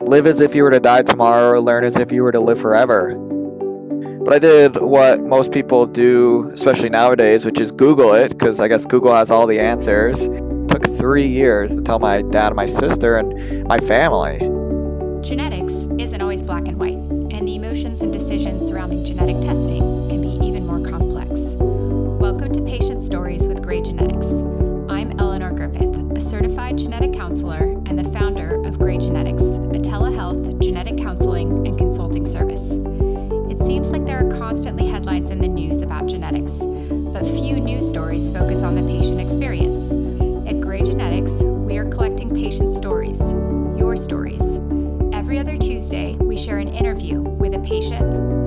live as if you were to die tomorrow or learn as if you were to live forever. But I did what most people do, especially nowadays, which is Google it, because I guess Google has all the answers. It took three years to tell my dad my sister and my family. Genetics isn't always black and white, and the emotions and decisions surrounding genetic testing can be even more complex. Welcome to Patient Stories with Grey Genetics. I'm Eleanor Griffith, a certified genetic counselor constantly headlines in the news about genetics, but few news stories focus on the patient experience. At Grey Genetics, we are collecting patient stories, your stories. Every other Tuesday, we share an interview with a patient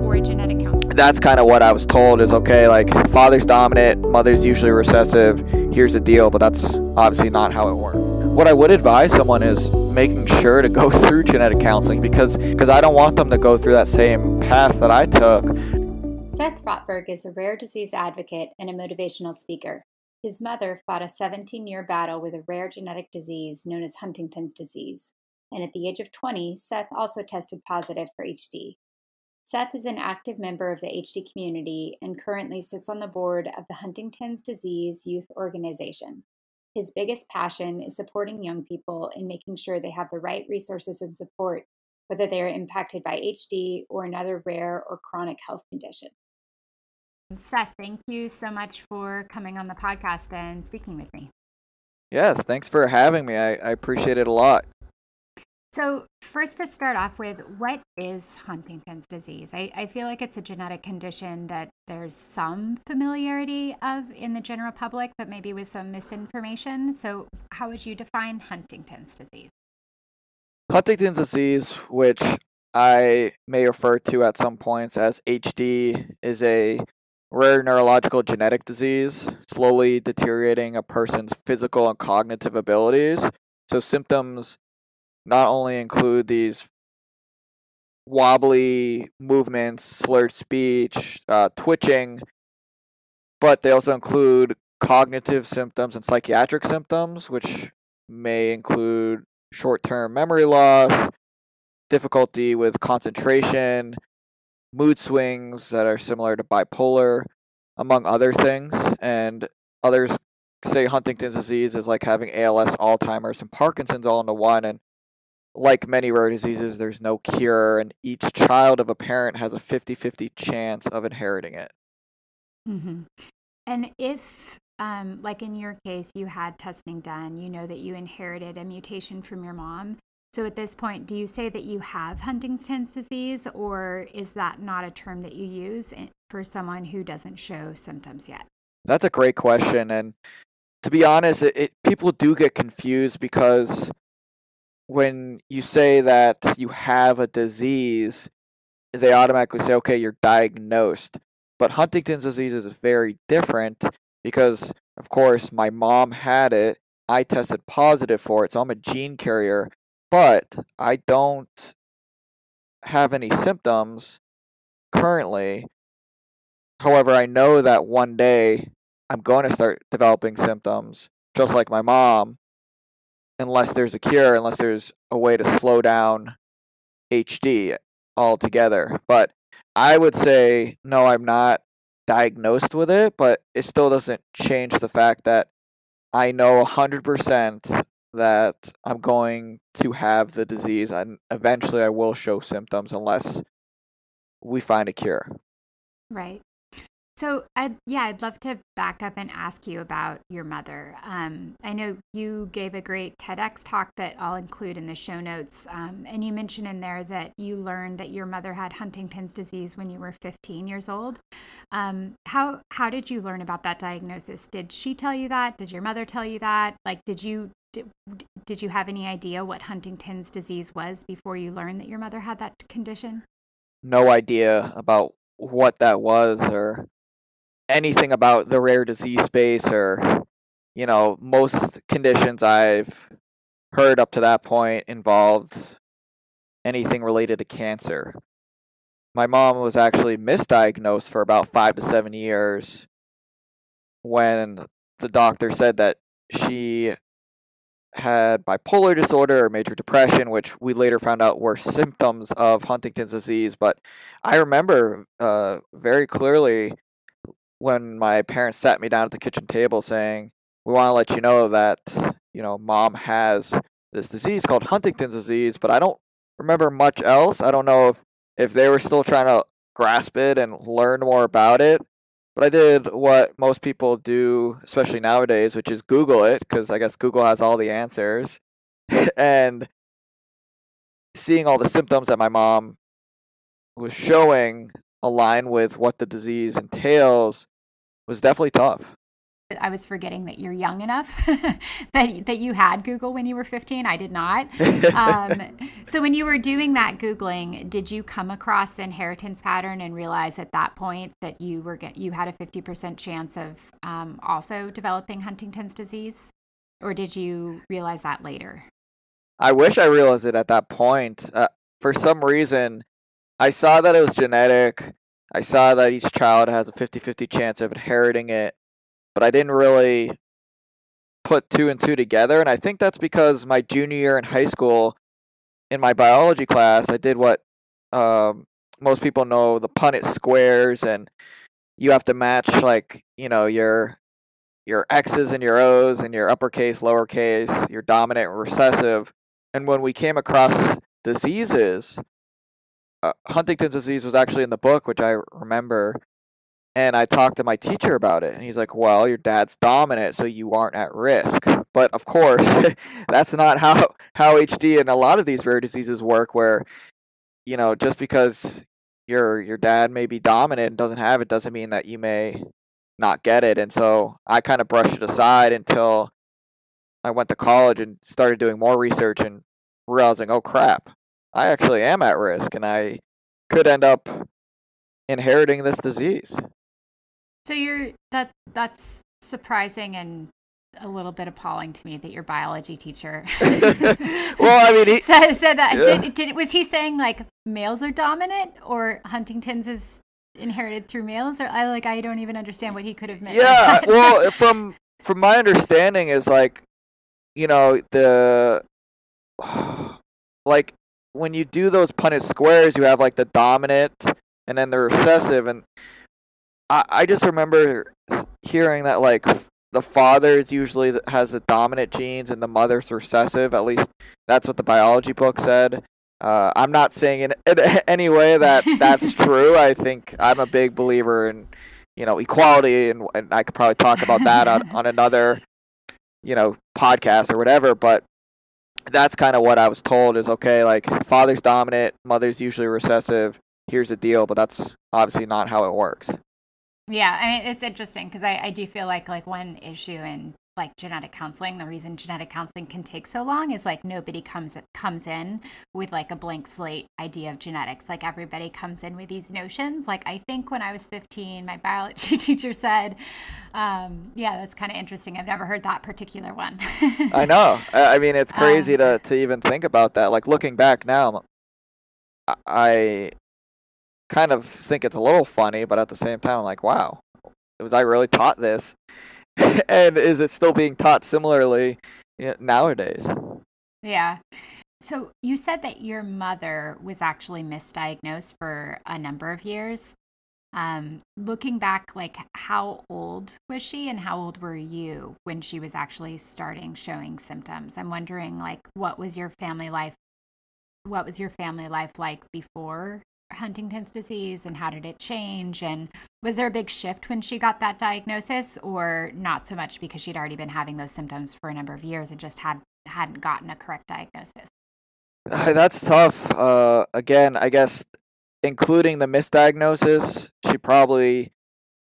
or a genetic counselor. That's kind of what I was told is okay, like father's dominant, mother's usually recessive. Here's the deal, but that's obviously not how it works. What I would advise someone is making sure to go through genetic counseling because because I don't want them to go through that same path that I took. Seth Rotberg is a rare disease advocate and a motivational speaker. His mother fought a 17 year battle with a rare genetic disease known as Huntington's disease, and at the age of 20, Seth also tested positive for HD. Seth is an active member of the HD community and currently sits on the board of the Huntington's Disease Youth Organization. His biggest passion is supporting young people in making sure they have the right resources and support, whether they are impacted by HD or another rare or chronic health condition. Seth, thank you so much for coming on the podcast and speaking with me. Yes, thanks for having me. I, I appreciate it a lot. So, first to start off with, what is Huntington's disease? I, I feel like it's a genetic condition that there's some familiarity of in the general public, but maybe with some misinformation. So, how would you define Huntington's disease? Huntington's disease, which I may refer to at some points as HD, is a rare neurological genetic disease, slowly deteriorating a person's physical and cognitive abilities. So, symptoms not only include these wobbly movements, slurred speech, uh, twitching, but they also include cognitive symptoms and psychiatric symptoms, which may include short term memory loss, difficulty with concentration, mood swings that are similar to bipolar, among other things. And others say Huntington's disease is like having ALS, Alzheimer's, and Parkinson's all into one. And like many rare diseases, there's no cure, and each child of a parent has a 50 50 chance of inheriting it. Mm-hmm. And if, um, like in your case, you had testing done, you know that you inherited a mutation from your mom. So at this point, do you say that you have Huntington's disease, or is that not a term that you use for someone who doesn't show symptoms yet? That's a great question. And to be honest, it, it people do get confused because when you say that you have a disease, they automatically say, okay, you're diagnosed. But Huntington's disease is very different because, of course, my mom had it. I tested positive for it, so I'm a gene carrier, but I don't have any symptoms currently. However, I know that one day I'm going to start developing symptoms, just like my mom, unless there's a cure, unless there's a way to slow down HD altogether. But I would say, no, I'm not diagnosed with it, but it still doesn't change the fact that I know 100% that I'm going to have the disease and eventually I will show symptoms unless we find a cure. Right. So, I'd, yeah, I'd love to back up and ask you about your mother. Um, I know you gave a great TEDx talk that I'll include in the show notes. Um, and you mentioned in there that you learned that your mother had Huntington's disease when you were 15 years old. Um, how, how did you learn about that diagnosis? Did she tell you that? Did your mother tell you that? Like, did you, did, did you have any idea what Huntington's disease was before you learned that your mother had that condition? No idea about what that was or anything about the rare disease space or you know most conditions i've heard up to that point involved anything related to cancer my mom was actually misdiagnosed for about five to seven years when the doctor said that she had bipolar disorder or major depression, which we later found out were symptoms of Huntington's disease. But I remember uh, very clearly when my parents sat me down at the kitchen table saying, "We want to let you know that you know mom has this disease called Huntington's disease," but I don't remember much else. I don't know if if they were still trying to grasp it and learn more about it. But I did what most people do, especially nowadays, which is Google it, because I guess Google has all the answers. and seeing all the symptoms that my mom was showing align with what the disease entails was definitely tough. I was forgetting that you're young enough that that you had Google when you were 15. I did not. Um, so when you were doing that googling, did you come across the inheritance pattern and realize at that point that you were get, you had a 50% chance of um, also developing Huntington's disease, or did you realize that later? I wish I realized it at that point. Uh, for some reason, I saw that it was genetic. I saw that each child has a 50 50 chance of inheriting it but I didn't really put two and two together. And I think that's because my junior year in high school, in my biology class, I did what um, most people know the Punnett squares, and you have to match like you know your your X's and your O's and your uppercase, lowercase, your dominant and recessive. And when we came across diseases, uh, Huntington's disease was actually in the book, which I remember and I talked to my teacher about it, and he's like, "Well, your dad's dominant, so you aren't at risk." But of course, that's not how how HD and a lot of these rare diseases work. Where you know, just because your your dad may be dominant and doesn't have it, doesn't mean that you may not get it. And so I kind of brushed it aside until I went to college and started doing more research and realizing, oh crap, I actually am at risk, and I could end up inheriting this disease. So you're that that's surprising and a little bit appalling to me that your biology teacher well i mean he said, said that. Yeah. did, did, was he saying like males are dominant or huntington's is inherited through males? Or i like i don't even understand what he could have meant yeah well from from my understanding is like you know the like when you do those punnett squares you have like the dominant and then the recessive and I, I just remember hearing that like the father is usually has the dominant genes and the mother's recessive. At least that's what the biology book said. Uh, I'm not saying in, in any way that that's true. I think I'm a big believer in you know equality, and, and I could probably talk about that on, on another you know podcast or whatever. But that's kind of what I was told is okay. Like father's dominant, mother's usually recessive. Here's the deal, but that's obviously not how it works. Yeah, I mean it's interesting because I, I do feel like like one issue in like genetic counseling, the reason genetic counseling can take so long is like nobody comes comes in with like a blank slate idea of genetics. Like everybody comes in with these notions. Like I think when I was 15, my biology teacher said, um, "Yeah, that's kind of interesting. I've never heard that particular one." I know. I mean, it's crazy um, to to even think about that. Like looking back now, I kind of think it's a little funny, but at the same time, I'm like, wow, was I really taught this? and is it still being taught similarly nowadays? Yeah. So you said that your mother was actually misdiagnosed for a number of years. Um, looking back, like how old was she and how old were you when she was actually starting showing symptoms? I'm wondering, like, what was your family life? What was your family life like before Huntington's disease and how did it change? And was there a big shift when she got that diagnosis, or not so much because she'd already been having those symptoms for a number of years and just had hadn't gotten a correct diagnosis? That's tough. Uh, again, I guess including the misdiagnosis, she probably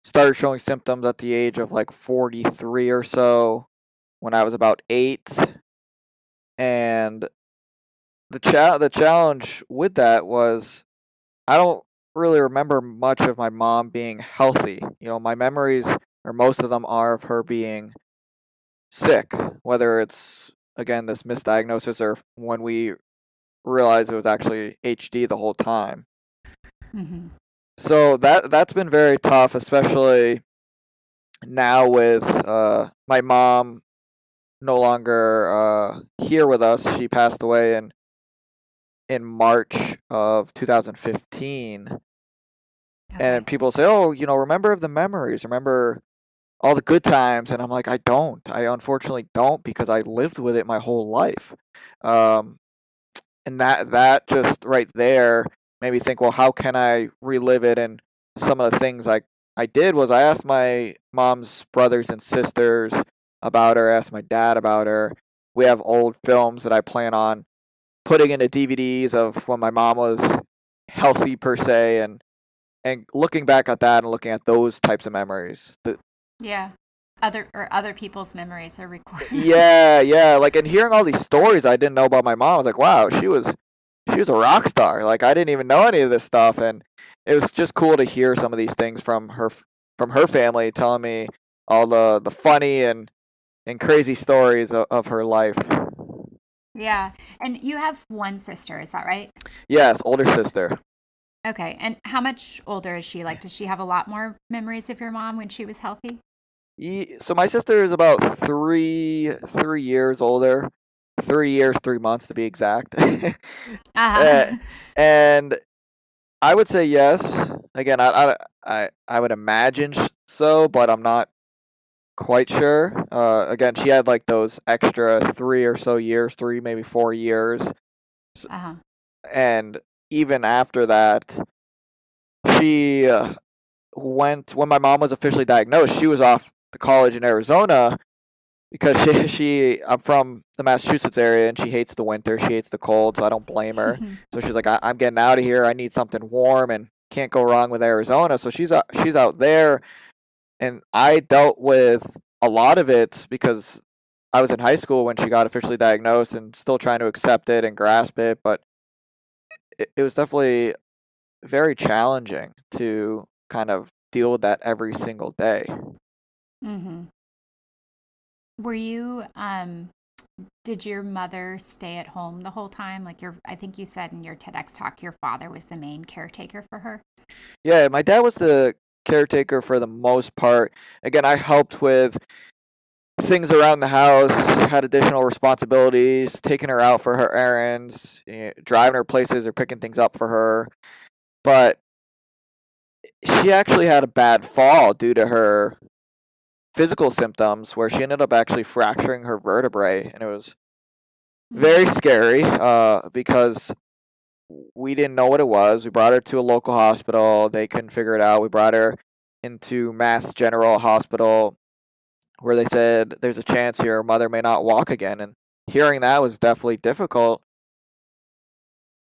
started showing symptoms at the age of like 43 or so when I was about eight. And the cha- the challenge with that was I don't really remember much of my mom being healthy. You know, my memories, or most of them, are of her being sick, whether it's, again, this misdiagnosis or when we realized it was actually HD the whole time. Mm-hmm. So that that's been very tough, especially now with uh, my mom no longer uh, here with us. She passed away in in March of 2015. Okay. And people say, "Oh, you know, remember the memories, remember all the good times." And I'm like, "I don't. I unfortunately don't because I lived with it my whole life." Um, and that that just right there made me think, well, how can I relive it? And some of the things I I did was I asked my mom's brothers and sisters about her, asked my dad about her. We have old films that I plan on putting into DVDs of when my mom was healthy per se and and looking back at that and looking at those types of memories. The, yeah. Other or other people's memories are recorded. yeah, yeah, like and hearing all these stories I didn't know about my mom, I was like, wow, she was she was a rock star. Like I didn't even know any of this stuff and it was just cool to hear some of these things from her from her family telling me all the the funny and and crazy stories of, of her life. Yeah. And you have one sister, is that right? Yes, older sister. Okay. And how much older is she? Like, does she have a lot more memories of your mom when she was healthy? So my sister is about three three years older, three years three months to be exact. uh-huh. uh, and I would say yes. Again, I I I, I would imagine so, but I'm not quite sure. Uh, again, she had like those extra three or so years, three maybe four years, uh-huh. and even after that, she uh, went when my mom was officially diagnosed. She was off to college in Arizona because she she I'm from the Massachusetts area and she hates the winter. She hates the cold, so I don't blame her. so she's like, I- am getting out of here. I need something warm and can't go wrong with Arizona. So she's out, she's out there and I dealt with a lot of it because I was in high school when she got officially diagnosed and still trying to accept it and grasp it, but it, it was definitely very challenging to kind of deal with that every single day. Mhm. Were you um did your mother stay at home the whole time? Like your I think you said in your TEDx talk your father was the main caretaker for her? Yeah, my dad was the caretaker for the most part. Again, I helped with things around the house, had additional responsibilities, taking her out for her errands, eh, driving her places or picking things up for her. But she actually had a bad fall due to her physical symptoms where she ended up actually fracturing her vertebrae and it was very scary uh, because we didn't know what it was. We brought her to a local hospital. They couldn't figure it out. We brought her into Mass General Hospital where they said there's a chance your mother may not walk again and hearing that was definitely difficult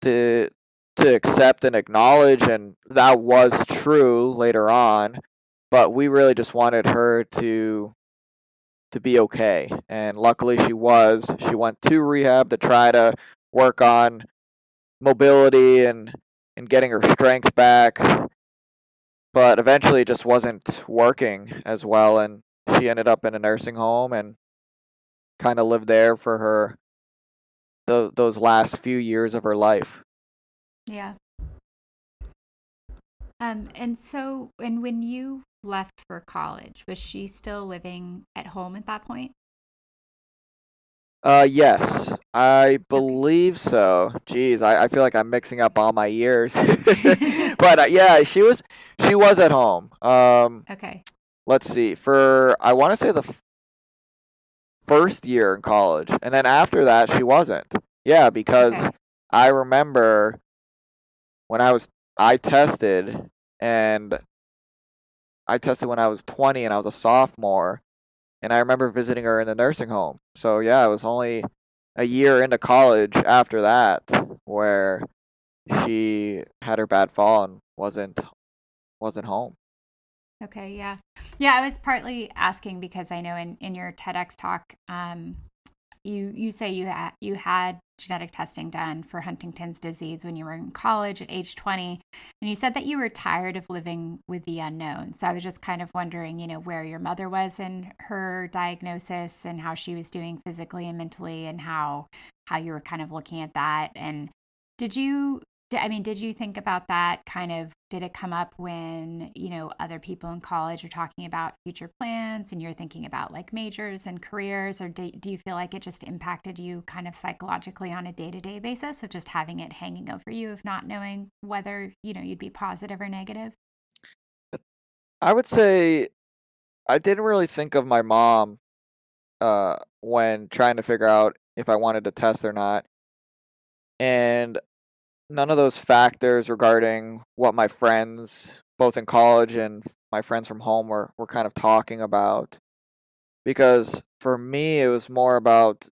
to to accept and acknowledge and that was true later on but we really just wanted her to to be okay and luckily she was she went to rehab to try to work on mobility and and getting her strength back but eventually it just wasn't working as well and she ended up in a nursing home and kind of lived there for her the, those last few years of her life Yeah. Um and so and when you left for college, was she still living at home at that point? Uh yes i believe so. Jeez I, I feel like i'm mixing up all my years. But uh, yeah she was she was at home. Um Okay. let's see for i want to say the f- first year in college and then after that she wasn't. Yeah because Okay. i remember when i was i tested and i tested when i was 20 and i was a sophomore and i remember visiting her in the nursing home so yeah it was only a year into college after that where she had her bad fall and wasn't wasn't home Okay, yeah. Yeah, I was partly asking because I know in, in your TEDx talk, um, you you say you had you had genetic testing done for Huntington's disease when you were in college at age 20, and you said that you were tired of living with the unknown. So I was just kind of wondering, you know, where your mother was in her diagnosis and how she was doing physically and mentally and how how you were kind of looking at that. And did you I mean, did you think about that kind of? Did it come up when, you know, other people in college are talking about future plans and you're thinking about like majors and careers? Or do, do you feel like it just impacted you kind of psychologically on a day to day basis of just having it hanging over you, of not knowing whether, you know, you'd be positive or negative? I would say I didn't really think of my mom uh, when trying to figure out if I wanted to test or not. And none of those factors regarding what my friends, both in college and my friends from home, were, were kind of talking about. Because for me, it was more about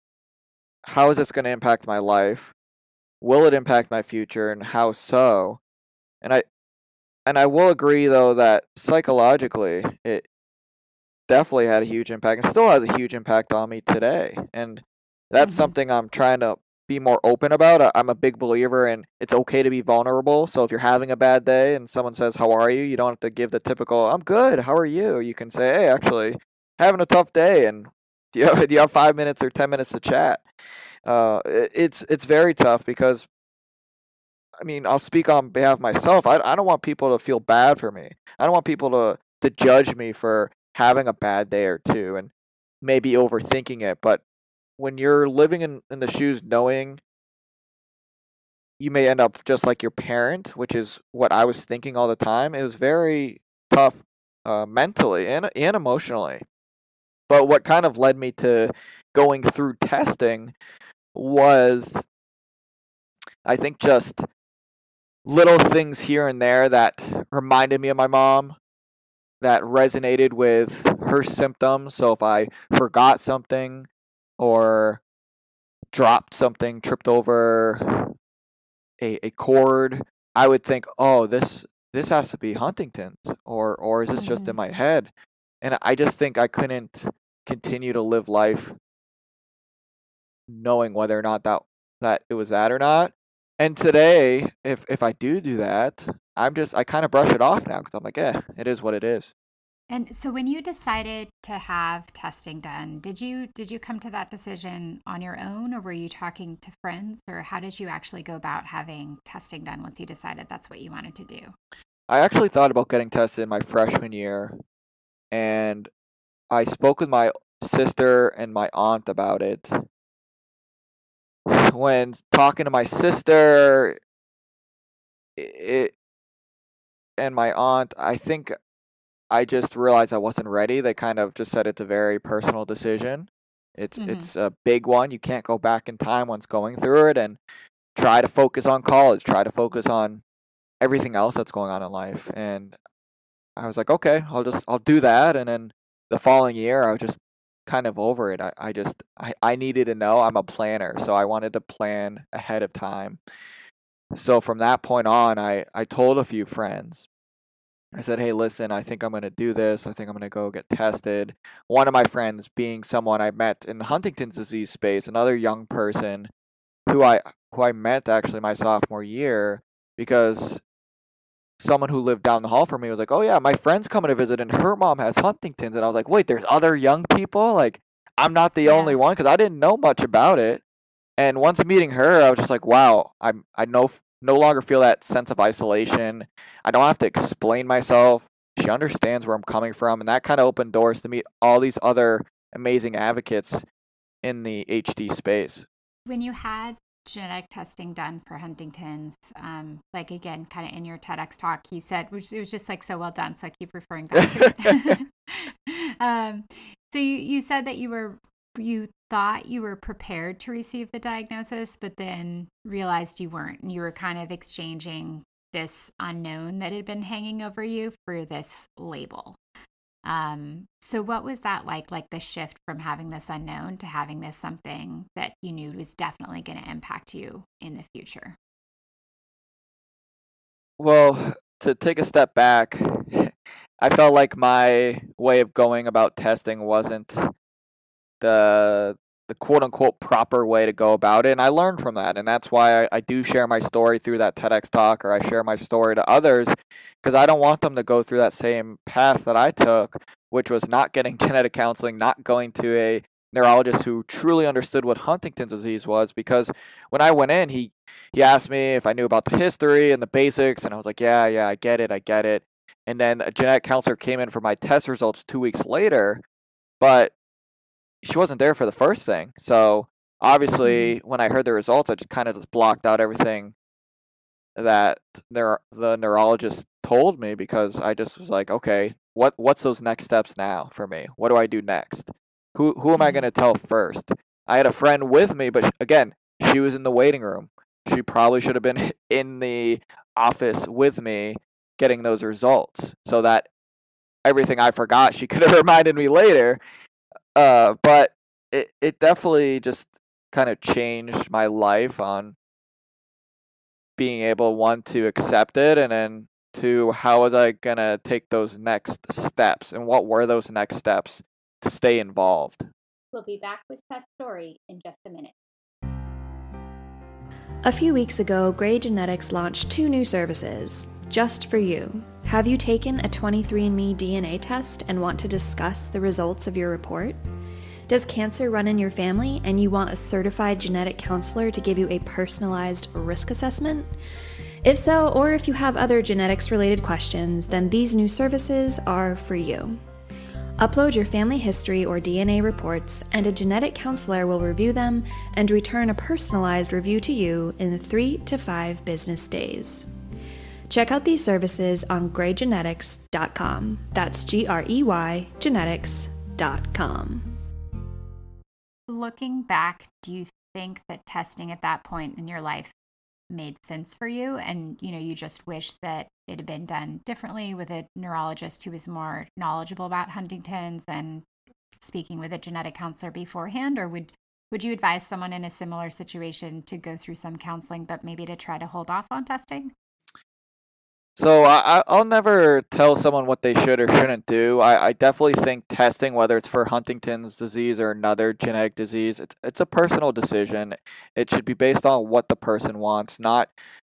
how is this going to impact my life? Will it impact my future, and how so? And I, and I will agree though that psychologically, it definitely had a huge impact, and still has a huge impact on me today. And that's mm-hmm. something I'm trying to be more open about. I'm a big believer in it's okay to be vulnerable. So if you're having a bad day and someone says, "How are you?" you don't have to give the typical "I'm good. How are you?" You can say, "Hey, actually, having a tough day, and do you have, do you have five minutes or ten minutes to chat?" Uh, it's it's very tough because I mean, I'll speak on behalf of myself. I I don't want people to feel bad for me. I don't want people to to judge me for having a bad day or two and maybe overthinking it. But when you're living in, in the shoes knowing you may end up just like your parent, which is what I was thinking all the time, it was very tough uh, mentally and, and emotionally. But what kind of led me to going through testing was, I think, just little things here and there that reminded me of my mom that resonated with her symptoms. So if I forgot something or dropped something, tripped over a, a cord, I would think, oh, this this has to be Huntington's, or or is this just in mm-hmm. my head? And I just think I couldn't continue to live life knowing whether or not that that it was that or not. And today, if if I do do that, I'm just I kind of brush it off now because I'm like, eh, it is what it is. And so when you decided to have testing done, did you did you come to that decision on your own or were you talking to friends or how did you actually go about having testing done once you decided that's what you wanted to do? I actually thought about getting tested in my freshman year and I spoke with my sister and my aunt about it when talking to my sister it and my aunt, I think I just realized I wasn't ready. They kind of just said it's a very personal decision. It's mm-hmm. it's a big one. You can't go back in time once going through it and try to focus on college, try to focus on everything else that's going on in life. And I was like, okay, I'll just I'll do that and then the following year I was just kind of over it. I, I just I, I needed to know I'm a planner, so I wanted to plan ahead of time. So from that point on, I, I told a few friends. I said, hey, listen, I think I'm going to do this. I think I'm going to go get tested. One of my friends being someone I met in the Huntington's disease space, another young person who I who I met actually my sophomore year because someone who lived down the hall from me was like, "Oh yeah, my friend's coming to visit, and her mom has Huntington's." And I was like, "Wait, there's other young people? Like, I'm not the yeah. only one because I didn't know much about it." And once meeting her, I was just like, "Wow, I'm I know no longer feel that sense of isolation. I don't have to explain myself. She understands where I'm coming from, and that kind of opened doors to meet all these other amazing advocates in the HD space. When you had genetic testing done for Huntington's. Um, like again, kind of in your TEDx talk, you said which it was just like so well done. So I keep referring back to it. um, so you you said that you were you thought you were prepared to receive the diagnosis, but then realized you weren't, and you were kind of exchanging this unknown that had been hanging over you for this label. Um, so what was that like, like the shift from having this unknown to having this something that you knew was definitely going to impact you in the future? Well, to take a step back, I felt like my way of going about testing wasn't the the quote unquote proper way to go about it. And I learned from that. And that's why I, I do share my story through that TEDx talk or I share my story to others because I don't want them to go through that same path that I took, which was not getting genetic counseling, not going to a neurologist who truly understood what Huntington's disease was because when I went in, he he asked me if I knew about the history and the basics, and I was like, yeah, yeah, I get it, I get it. And then a genetic counselor came in for my test results two weeks later, but she wasn't there for the first thing. So obviously, mm-hmm. when I heard the results, I just kind of just blocked out everything that the neurologist told me because I just was like, okay, what what's those next steps now for me? What do I do next? Who who am I mm-hmm. going to tell first? I had a friend with me, but sh- again, she was in the waiting room. She probably should have been in the office with me getting those results so that everything I forgot she could have reminded me later. Uh, but it it definitely just kind of changed my life on being able one to accept it and then two how was I gonna take those next steps and what were those next steps to stay involved. We'll be back with Seth's story in just a minute. A few weeks ago, Grey Genetics launched two new services just for you. Have you taken a 23andMe DNA test and want to discuss the results of your report? Does cancer run in your family and you want a certified genetic counselor to give you a personalized risk assessment? If so, or if you have other genetics related questions, then these new services are for you. Upload your family history or DNA reports, and a genetic counselor will review them and return a personalized review to you in three to five business days. Check out these services on greygenetics.com. That's G R E Y genetics.com looking back, do you think that testing at that point in your life made sense for you? And you know you just wish that it had been done differently with a neurologist who was more knowledgeable about huntington's and speaking with a genetic counselor beforehand? Or would would you advise someone in a similar situation to go through some counseling but maybe to try to hold off on testing so I, I'll never tell someone what they should or shouldn't do. I, I definitely think testing, whether it's for Huntington's disease or another genetic disease, it's it's a personal decision. It should be based on what the person wants, not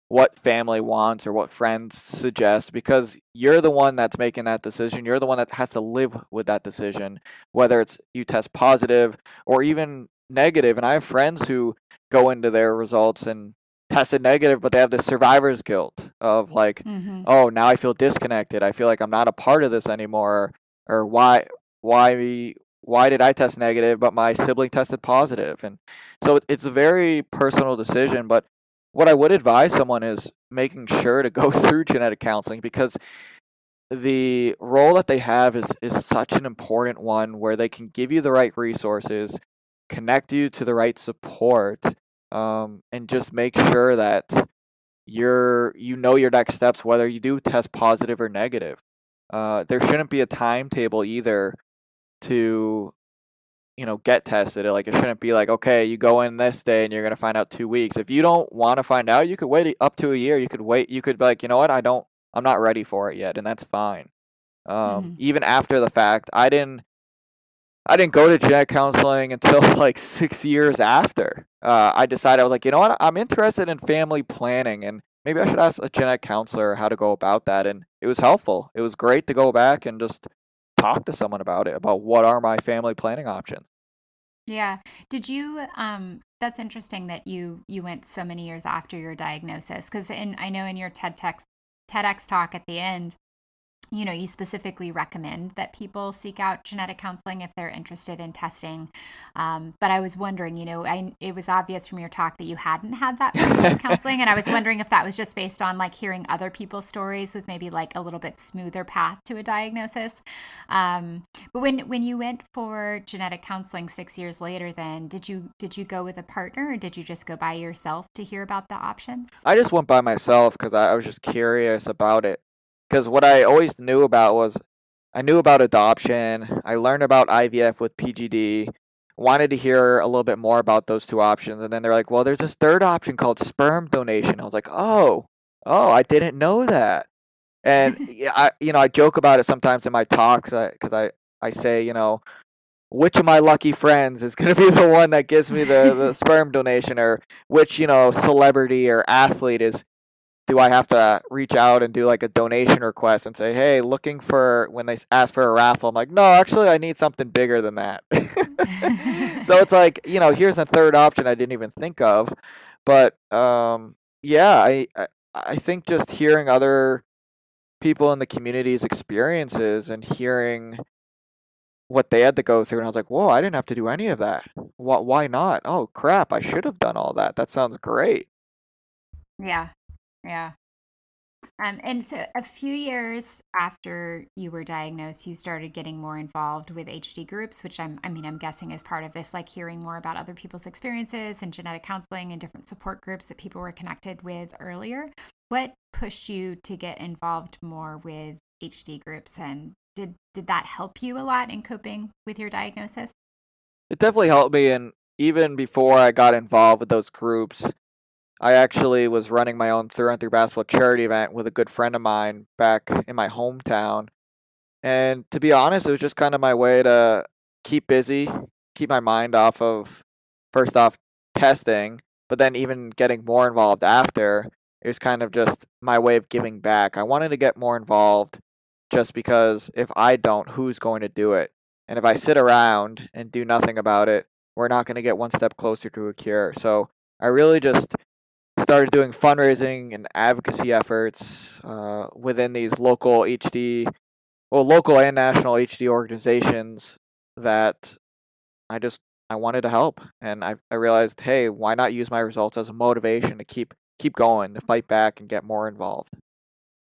what family wants or what friends suggest because you're the one that's making that decision. You're the one that has to live with that decision, whether it's you test positive or even negative. And I have friends who go into their results and tested negative, but they have the survivor's guilt of like, mm-hmm. oh, now I feel disconnected. I feel like I'm not a part of this anymore. Or why, why, why did I test negative, but my sibling tested positive? And so it's a very personal decision. But what I would advise someone is making sure to go through genetic counseling because the role that they have is is such an important one where they can give you the right resources, connect you to the right support um, and just make sure that you're you know your next steps whether you do test positive or negative. Uh, there shouldn't be a timetable either to you know get tested. Like it shouldn't be like okay, you go in this day and you're gonna find out two weeks. If you don't want to find out, you could wait up to a year. You could wait. You could be like, you know what, I don't, I'm not ready for it yet, and that's fine. Um, mm-hmm. Even after the fact, I didn't I didn't go to genetic counseling until like six years after. Uh, I decided I was like, you know what, I'm interested in family planning, and maybe I should ask a genetic counselor how to go about that. And it was helpful. It was great to go back and just talk to someone about it, about what are my family planning options. Yeah. Did you? Um, that's interesting that you you went so many years after your diagnosis, because in I know in your TED TEDx talk at the end, you know, you specifically recommend that people seek out genetic counseling if they're interested in testing. Um, but I was wondering, you know, I, it was obvious from your talk that you hadn't had that counseling, and I was wondering if that was just based on like hearing other people's stories with maybe like a little bit smoother path to a diagnosis. Um, but when when you went for genetic counseling six years later, then did you did you go with a partner or did you just go by yourself to hear about the options? I just went by myself because I, I was just curious about it because what I always knew about was I knew about adoption. I learned about IVF with PGD. Wanted to hear a little bit more about those two options, and then they're like, "Well, there's this third option called sperm donation." I was like, "Oh, oh, I didn't know that." And I, you know, I joke about it sometimes in my talks uh, because I, I say, you know, which of my lucky friends is going to be the one that gives me the, the sperm donation, or which you know celebrity or athlete is do I have to reach out and do like a donation request and say, hey, looking for when they ask for a raffle? I'm like, no, actually, I need something bigger than that. so it's like, you know, here's a third option I didn't even think of. But um, yeah, I, I I think just hearing other people in the community's experiences and hearing what they had to go through and I was like, "Whoa, I didn't have to do any of that. Why why not? Oh, crap, I should have done all that. That sounds great." Yeah. Yeah. Um, and so a few years after you were diagnosed, you started getting more involved with HD groups, which I'm, I mean, I'm guessing is part of this, like hearing more about other people's experiences and genetic counseling and different support groups that people were connected with earlier. What pushed you to get involved more with HD groups, and did did that help you a lot in coping with your diagnosis? It definitely helped me, and even before I got involved with those groups, I actually was running my own through and through basketball charity event with a good friend of mine back in my hometown. And to be honest, it was just kind of my way to keep busy, keep my mind off of first off testing, but then even getting more involved after. It was kind of just my way of giving back. I wanted to get more involved just because if I don't, who's going to do it? And if I sit around and do nothing about it, we're not going to get one step closer to a cure. So I really just started doing fundraising and advocacy efforts uh, within these local HD, well, local and national HD organizations that I just I wanted to help, and I I realized, hey, why not use my results as a motivation to keep keep going, to fight back, and get more involved.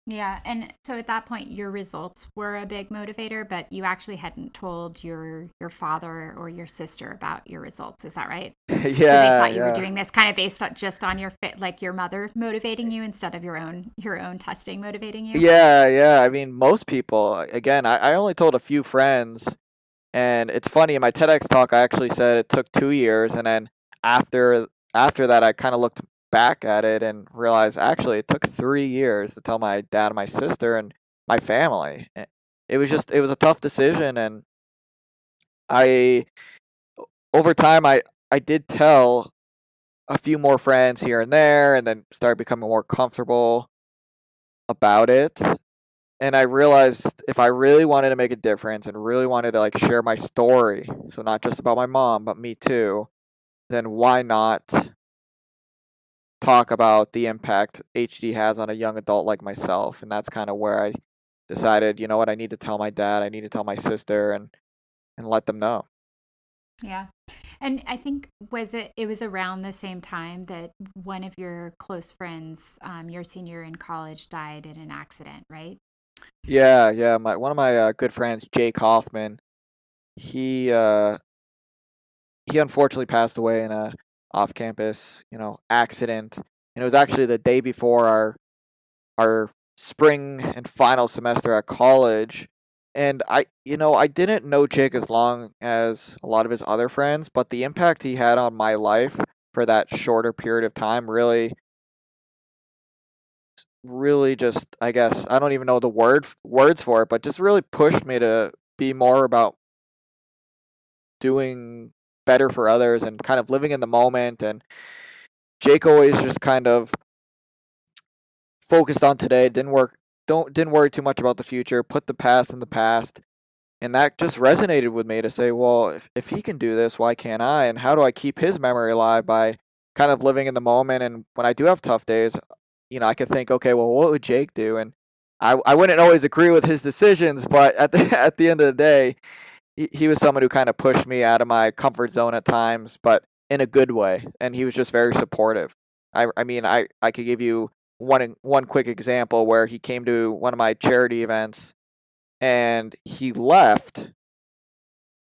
Yeah. And so at that point your results were a big motivator, but you actually hadn't told your your father or your sister about your results. Is that right? yeah. So they thought you yeah. were doing this kind of based on just on your fit like your mother motivating you instead of your own your own testing motivating you? Yeah, yeah. I mean most people again, I, I only told a few friends and it's funny in my TEDx talk I actually said it took two years and then after after that I kind of looked back at it and realize actually it took three years to tell my dad and my sister and my family. It was just it was a tough decision, and I over time I I did tell a few more friends here and there, and then started becoming more comfortable about it. And I realized if I really wanted to make a difference and really wanted to like share my story, so not just about my mom, but me too, then why not talk about the impact HD has on a young adult like myself. And that's kind of where I decided, you know what, I need to tell my dad, I need to tell my sister and and let them know. Yeah. And I think was it it was around the same time that one of your close friends, um, your senior in college, died in an accident, right? Yeah, yeah. My one of my uh, good friends, Jake Hoffman, he uh, he unfortunately passed away in a off campus, you know, accident. And it was actually the day before our our spring and final semester at college. And I, you know, I didn't know Jake as long as a lot of his other friends, but the impact he had on my life for that shorter period of time really really just I guess I don't even know the word words for it, but just really pushed me to be more about doing better for others and kind of living in the moment. And Jake always just kind of focused on today. Didn't work. Don't didn't worry too much about the future. Put the past in the past. And that just resonated with me to say, well, if, if he can do this, why can't I? And how do I keep his memory alive by kind of living in the moment? And when I do have tough days, you know, I could think, okay, well, what would Jake do? And I, I wouldn't always agree with his decisions, but at the at the end of the day, he, he was someone who kind of pushed me out of my comfort zone at times, but in a good way. And he was just very supportive. I, I mean, I, I could give you one one quick example where he came to one of my charity events and he left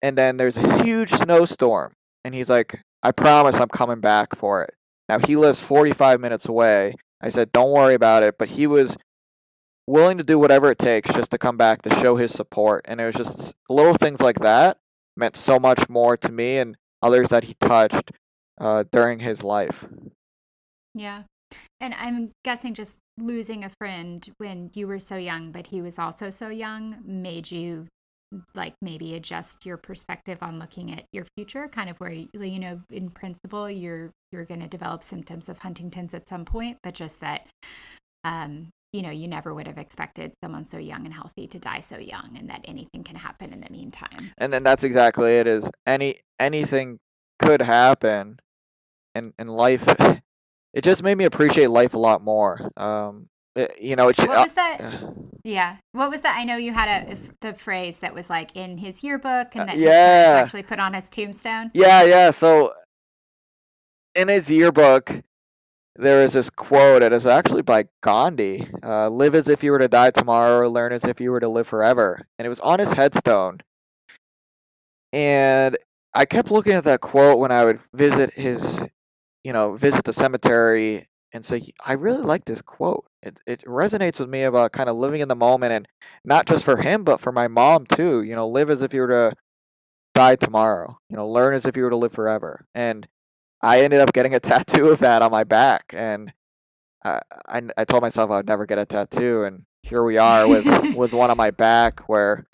and then there's a huge snowstorm and he's like i promise i'm coming back for it now he lives 45 minutes away i said don't worry about it but he was willing to do whatever it takes just to come back to show his support. And it was just little things like that meant so much more to me and others that he touched uh, during his life. Yeah. And I'm guessing just losing a friend when you were so young, but he was also so young, made you like maybe adjust your perspective on looking at your future kind of where you know in principle you're you're going to develop symptoms of huntington's at some point but just that um, you know, you never would have expected someone so young and healthy to die so young, and that anything can happen in the meantime. And then that's exactly it. Is any anything could happen, in in life. It just made me appreciate life a lot more. Um, it, you know, it should, what was that? Uh, yeah, what was that? I know you had a the phrase that was like in his yearbook, and that yeah, actually put on his tombstone. Yeah, yeah. So in his yearbook, there is this quote, and it's actually by Gandhi uh, Live as if you were to die tomorrow, or learn as if you were to live forever. And it was on his headstone. And I kept looking at that quote when I would visit his, you know, visit the cemetery and say, I really like this quote. It, it resonates with me about kind of living in the moment and not just for him, but for my mom too. You know, live as if you were to die tomorrow, you know, learn as if you were to live forever. And I ended up getting a tattoo of that on my back, and I I, I told myself I would never get a tattoo, and here we are with with one on my back where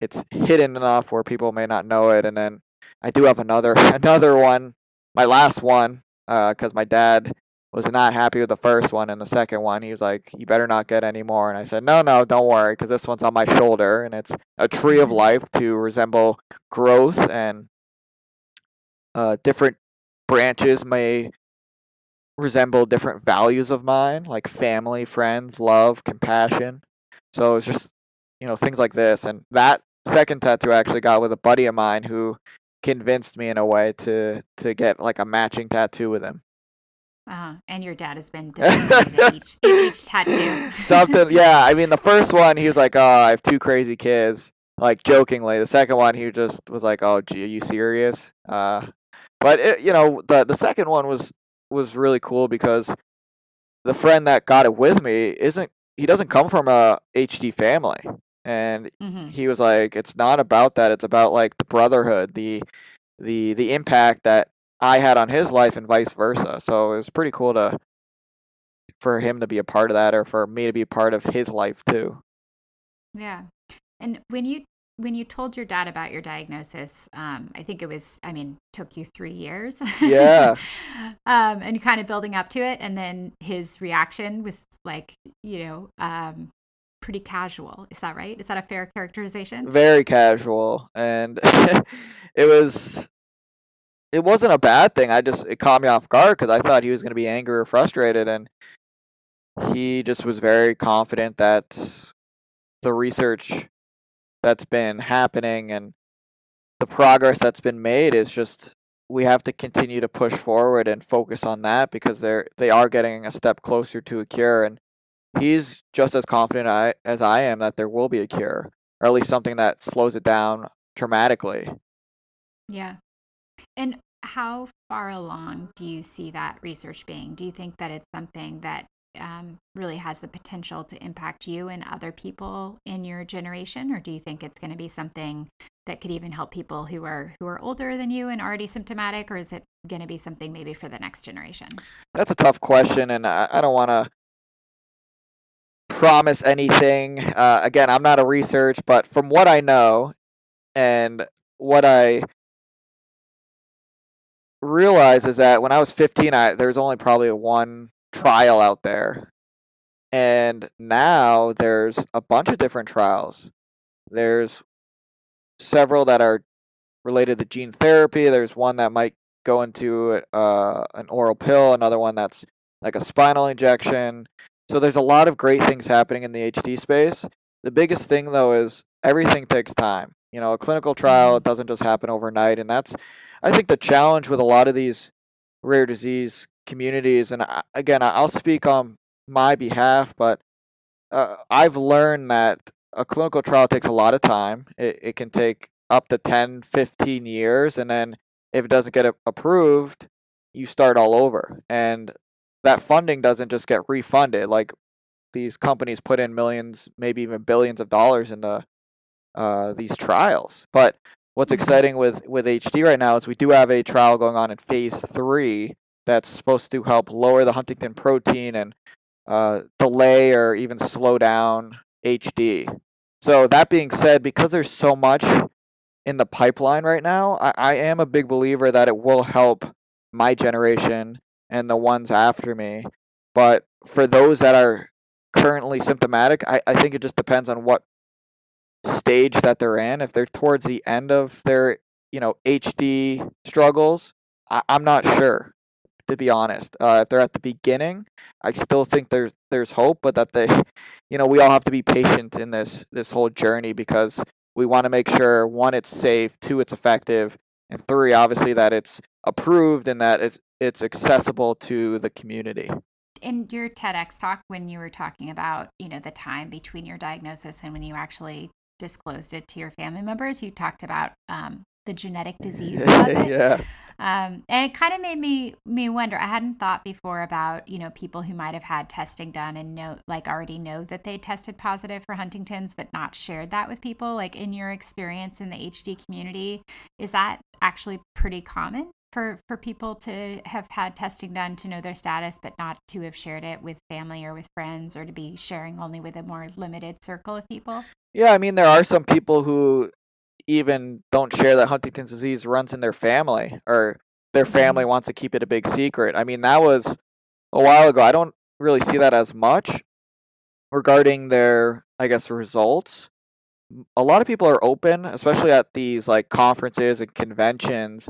it's hidden enough where people may not know it, and then I do have another another one, my last one, because uh, my dad was not happy with the first one and the second one. He was like you better not get any more and i said no no don't worry because this one's on my shoulder and it's a tree of life to resemble growth and uh, different branches may resemble different values of mine, like family, friends, love, compassion. So it's just, you know, things like this. And that second tattoo I actually got with a buddy of mine who convinced me in a way to to get like a matching tattoo with him. Uh-huh. And your dad has been each, each tattoo. Something, yeah. I mean, the first one, he was like, "Oh, I have two crazy kids," like jokingly. The second one, he just was like, "Oh, gee, are you serious?" Uh, but it, you know, the the second one was was really cool because the friend that got it with me isn't he doesn't come from a HD family. And mm-hmm. he was like, it's not about that. It's about like the brotherhood, the the the impact that I had on his life and vice versa. So it was pretty cool to for him to be a part of that or for me to be a part of his life too. Yeah. And when you when you told your dad about your diagnosis, um, I think it was, I mean, took you three years. Yeah. um, and kind of building up to it. And then his reaction was like, you know, um, pretty casual. Is that right? Is that a fair characterization? Very casual. And it was, it wasn't a bad thing. I just, it caught me off guard because I thought he was going to be angry or frustrated. And he just was very confident that the research that's been happening and the progress that's been made is just we have to continue to push forward and focus on that because they're they are getting a step closer to a cure and he's just as confident I, as I am that there will be a cure or at least something that slows it down dramatically. Yeah. And how far along do you see that research being? Do you think that it's something that um, really has the potential to impact you and other people in your generation, or do you think it's going to be something that could even help people who are who are older than you and already symptomatic, or is it going to be something maybe for the next generation? That's a tough question, and I, I don't want to promise anything. Uh, again, I'm not a research, but from what I know and what I realize is that when I was 15, I there was only probably one trial out there. And now there's a bunch of different trials. There's several that are related to gene therapy. There's one that might go into uh, an oral pill, another one that's like a spinal injection. So there's a lot of great things happening in the HD space. The biggest thing though is everything takes time. You know, a clinical trial mm-hmm. doesn't just happen overnight, and that's I think the challenge with a lot of these rare disease communities. And I, again, I'll speak on my behalf, but uh, I've learned that a clinical trial takes a lot of time. It, it can take up to 10, 15 years. And then if it doesn't get approved, you start all over. And that funding doesn't just get refunded. Like these companies put in millions, maybe even billions of dollars into uh, these trials. But what's mm-hmm. exciting with, with HD right now is we do have a trial going on in phase three that's supposed to help lower the Huntington protein and uh, delay or even slow down HD. So that being said, because there's so much in the pipeline right now, I, I am a big believer that it will help my generation and the ones after me. But for those that are currently symptomatic, I, I think it just depends on what stage that they're in. If they're towards the end of their, you know, HD struggles, I, I'm not sure, to be honest. Uh, if they're at the beginning, I still think there's there's hope, but that they, you know, we all have to be patient in this this whole journey because we want to make sure one, it's safe, two, it's effective, and three, obviously that it's approved and that it's it's accessible to the community in your TEDx talk when you were talking about, you know, the time between your diagnosis and when you actually disclosed it to your family members, you talked about um, the genetic disease. yeah. Um, and it kind of made me me wonder. I hadn't thought before about you know people who might have had testing done and know like already know that they tested positive for Huntington's, but not shared that with people. Like in your experience in the HD community, is that actually pretty common? for for people to have had testing done to know their status but not to have shared it with family or with friends or to be sharing only with a more limited circle of people yeah i mean there are some people who even don't share that huntington's disease runs in their family or their family mm-hmm. wants to keep it a big secret. I mean that was a while ago. I don't really see that as much regarding their i guess results. A lot of people are open especially at these like conferences and conventions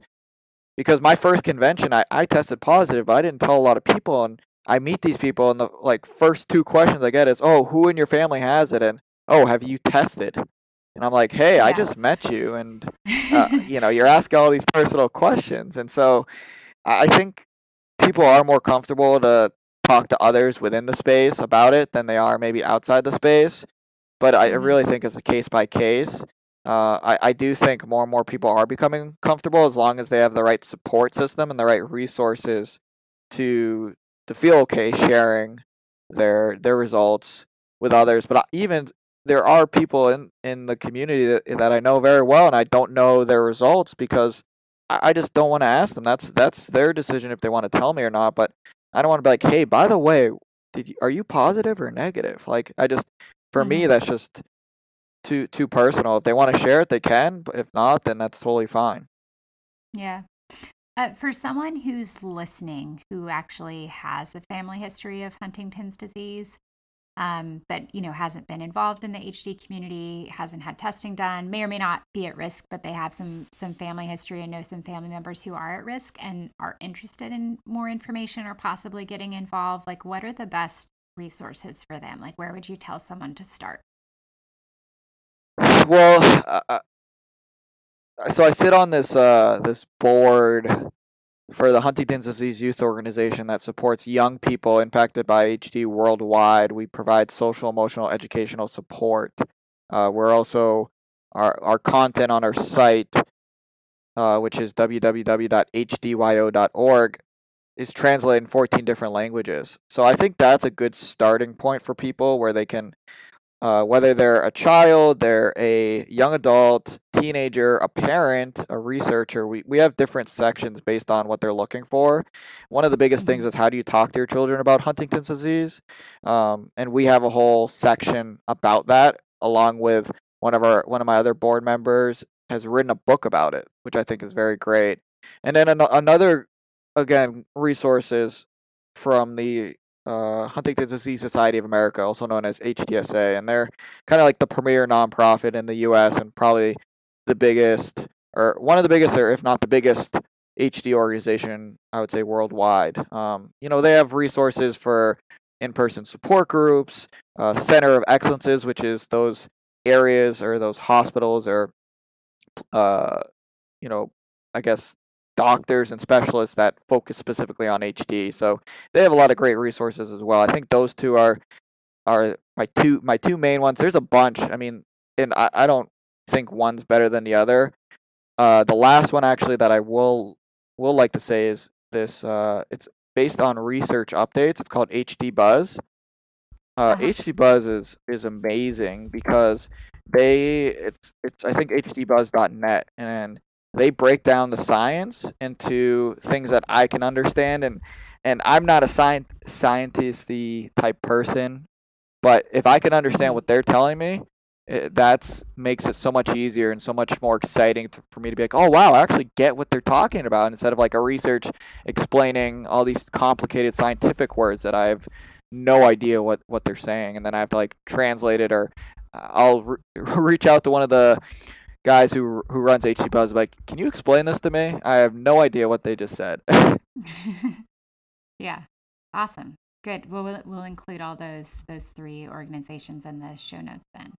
because my first convention I, I tested positive but i didn't tell a lot of people and i meet these people and the like first two questions i get is oh who in your family has it? And oh have you tested and i'm like hey yeah. i just met you and uh, you know you're asking all these personal questions and so i think people are more comfortable to talk to others within the space about it than they are maybe outside the space but i mm-hmm. really think it's a case by case uh, I, I do think more and more people are becoming comfortable as long as they have the right support system and the right resources to to feel okay sharing their their results with others. But even there are people in, in the community that, that I know very well, and I don't know their results because I, I just don't want to ask them. That's that's their decision if they want to tell me or not. But I don't want to be like, hey, by the way, did you, are you positive or negative? Like I just for mm-hmm. me that's just too too personal. If they want to share it, they can. But if not, then that's totally fine. Yeah. Uh, for someone who's listening who actually has a family history of Huntington's disease, um, but you know hasn't been involved in the HD community, hasn't had testing done, may or may not be at risk, but they have some some family history and know some family members who are at risk and are interested in more information or possibly getting involved. Like, what are the best resources for them? Like, where would you tell someone to start? Well, uh, uh, so I sit on this uh, this board for the Huntington's Disease Youth Organization that supports young people impacted by HD worldwide. We provide social, emotional, educational support. Uh, we're also our our content on our site, uh, which is www.hdyo.org, is translated in 14 different languages. So I think that's a good starting point for people where they can uh, whether they're a child, they're a young adult, teenager, a parent, a researcher, we, we have different sections based on what they're looking for. One of the biggest things mm-hmm. is how do you talk to your children about Huntington's disease? Um, and we have a whole section about that, along with one of our one of my other board members has written a book about it, which I think is very great. And then an- another, again, resources from the uh, Huntington's Disease Society of America, also known as HDSA, and they're kind of like the premier nonprofit in the U.S. and probably the biggest, or one of the biggest, or if not the biggest, HD organization I would say worldwide. Um, you know, they have resources for in-person support groups, uh, Center of Excellences, which is those areas or those hospitals or, uh, you know, I guess doctors and specialists that focus specifically on HD. So they have a lot of great resources as well. I think those two are are my two my two main ones. There's a bunch. I mean, and I, I don't think one's better than the other. Uh, the last one actually that I will will like to say is this. Uh, it's based on research updates. It's called HD Buzz. Uh, uh-huh. HD Buzz is is amazing because they it's it's I think HDBuzz.net and they break down the science into things that I can understand and and I'm not a science scientisty type person, but if I can understand what they're telling me, that makes it so much easier and so much more exciting to, for me to be like, oh wow, I actually get what they're talking about instead of like a research explaining all these complicated scientific words that I've no idea what what they're saying, and then I have to like translate it, or uh, I'll re- reach out to one of the guys who who runs HD. Like, can you explain this to me? I have no idea what they just said. yeah, awesome, good. We'll we'll, we'll include all those those three organizations in the show notes then.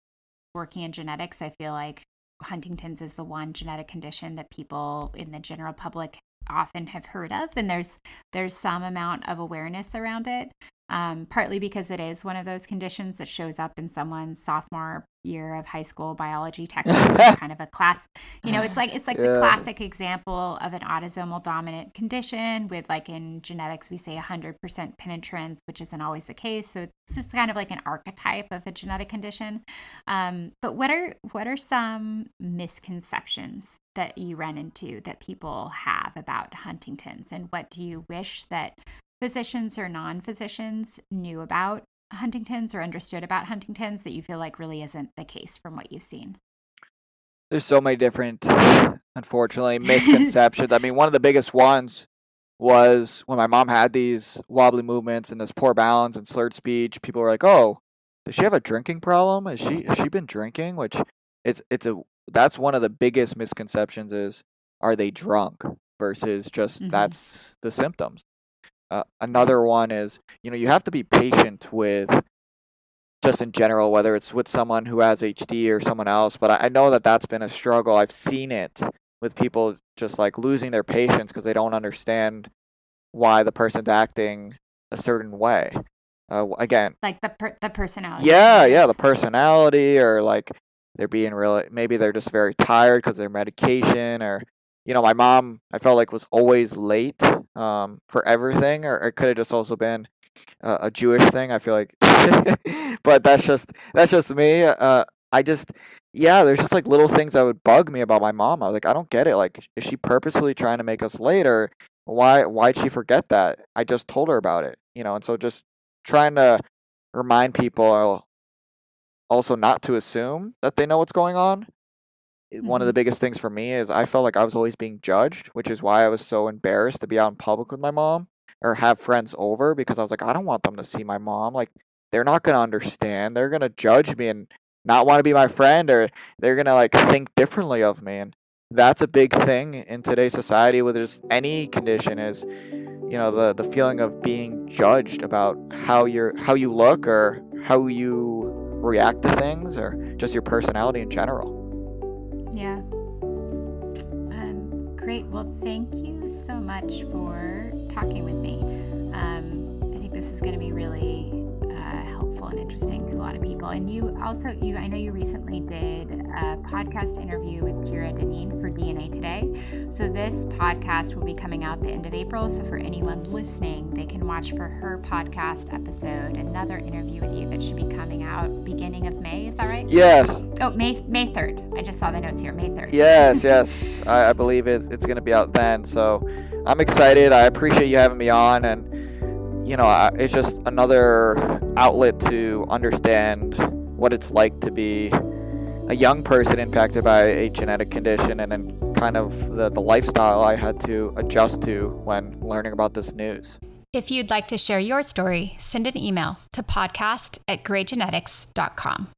Working in genetics, I feel like Huntington's is the one genetic condition that people in the general public often have heard of and there's there's some amount of awareness around it um, partly because it is one of those conditions that shows up in someone's sophomore year of high school biology textbook kind of a class you know it's like it's like yeah. the classic example of an autosomal dominant condition with like in genetics we say 100% penetrance which isn't always the case. So it's just kind of like an archetype of a genetic condition. Um, but what are what are some misconceptions that you run into that people have about huntington's? And what do you wish that physicians or non physicians knew about Huntington's or understood about Huntington's that you feel like really isn't the case from what you've seen? There's so many different, unfortunately, misconceptions. I mean, one of the biggest ones was when my mom had these wobbly movements and this poor balance and slurred speech. People were like, "Oh, does she have a drinking problem? Has she has she been drinking?" Which it's it's a that's one of the biggest misconceptions is are they drunk versus just mm-hmm. that's the symptoms. Uh, another one is, you know, you have to be patient with just in general, whether it's with someone who has HD or someone else. But I, I know that that's been a struggle. I've seen it with people just like losing their patience because they don't understand why the person's acting a certain way. Uh, again, like the per- the personality. Yeah, yeah, the personality, or like they're being really maybe they're just very tired because their medication, or you know, my mom I felt like was always late um, for everything, or it could have just also been uh, a Jewish thing. I feel like, but that's just that's just me. Uh, I just yeah, there's just like little things that would bug me about my mom. I was like, I don't get it. Like, is she purposely trying to make us later? why why'd she forget that? I just told her about it, you know. And so just trying to remind people also not to assume that they know what's going on mm-hmm. one of the mm-hmm. biggest things for me is I felt like I was always being judged, which is why I was so embarrassed to be out in public with my mom or have friends over because I was like, I don't want them to see my mom. Like, they're not going to understand. They're going to judge me and not want to be my friend or they're going to like think differently of me. And that's a big thing in today's society where just any condition is you know the the feeling of being judged about how you're how you look or how you react to things or just your personality in general yeah. Um, great. Well, thank you so much for talking with me. Um, I think this is going to be really lot of people. And you also, you I know you recently did a podcast interview with Kira Dineen for DNA Today. So this podcast will be coming out the end of April. So for anyone listening, they can watch for her podcast episode, another interview with you that should be coming out beginning of May. Is that right? Yes. Oh, May May third. I just saw the notes here. May third. Yes, yes. I, I believe it's it's going to be out then. So I'm excited. I appreciate you having me on and you know, it's just another outlet to understand what it's like to be a young person impacted by a genetic condition and then kind of the, the lifestyle I had to adjust to when learning about this news. If you'd like to share your story, send an email to podcast at greygenetics.com.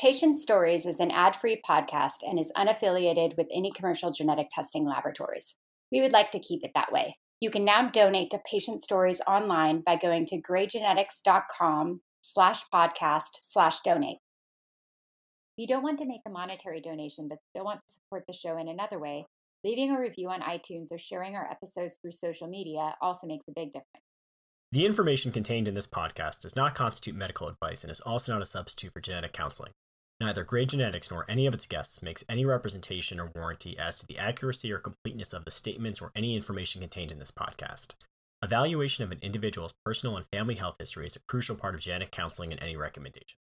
Patient Stories is an ad free podcast and is unaffiliated with any commercial genetic testing laboratories. We would like to keep it that way. You can now donate to Patient Stories online by going to greygenetics.com slash podcast slash donate If you don't want to make a monetary donation but still want to support the show in another way, leaving a review on iTunes or sharing our episodes through social media also makes a big difference. The information contained in this podcast does not constitute medical advice and is also not a substitute for genetic counseling. Neither Grey Genetics nor any of its guests makes any representation or warranty as to the accuracy or completeness of the statements or any information contained in this podcast. Evaluation of an individual's personal and family health history is a crucial part of genetic counseling and any recommendation.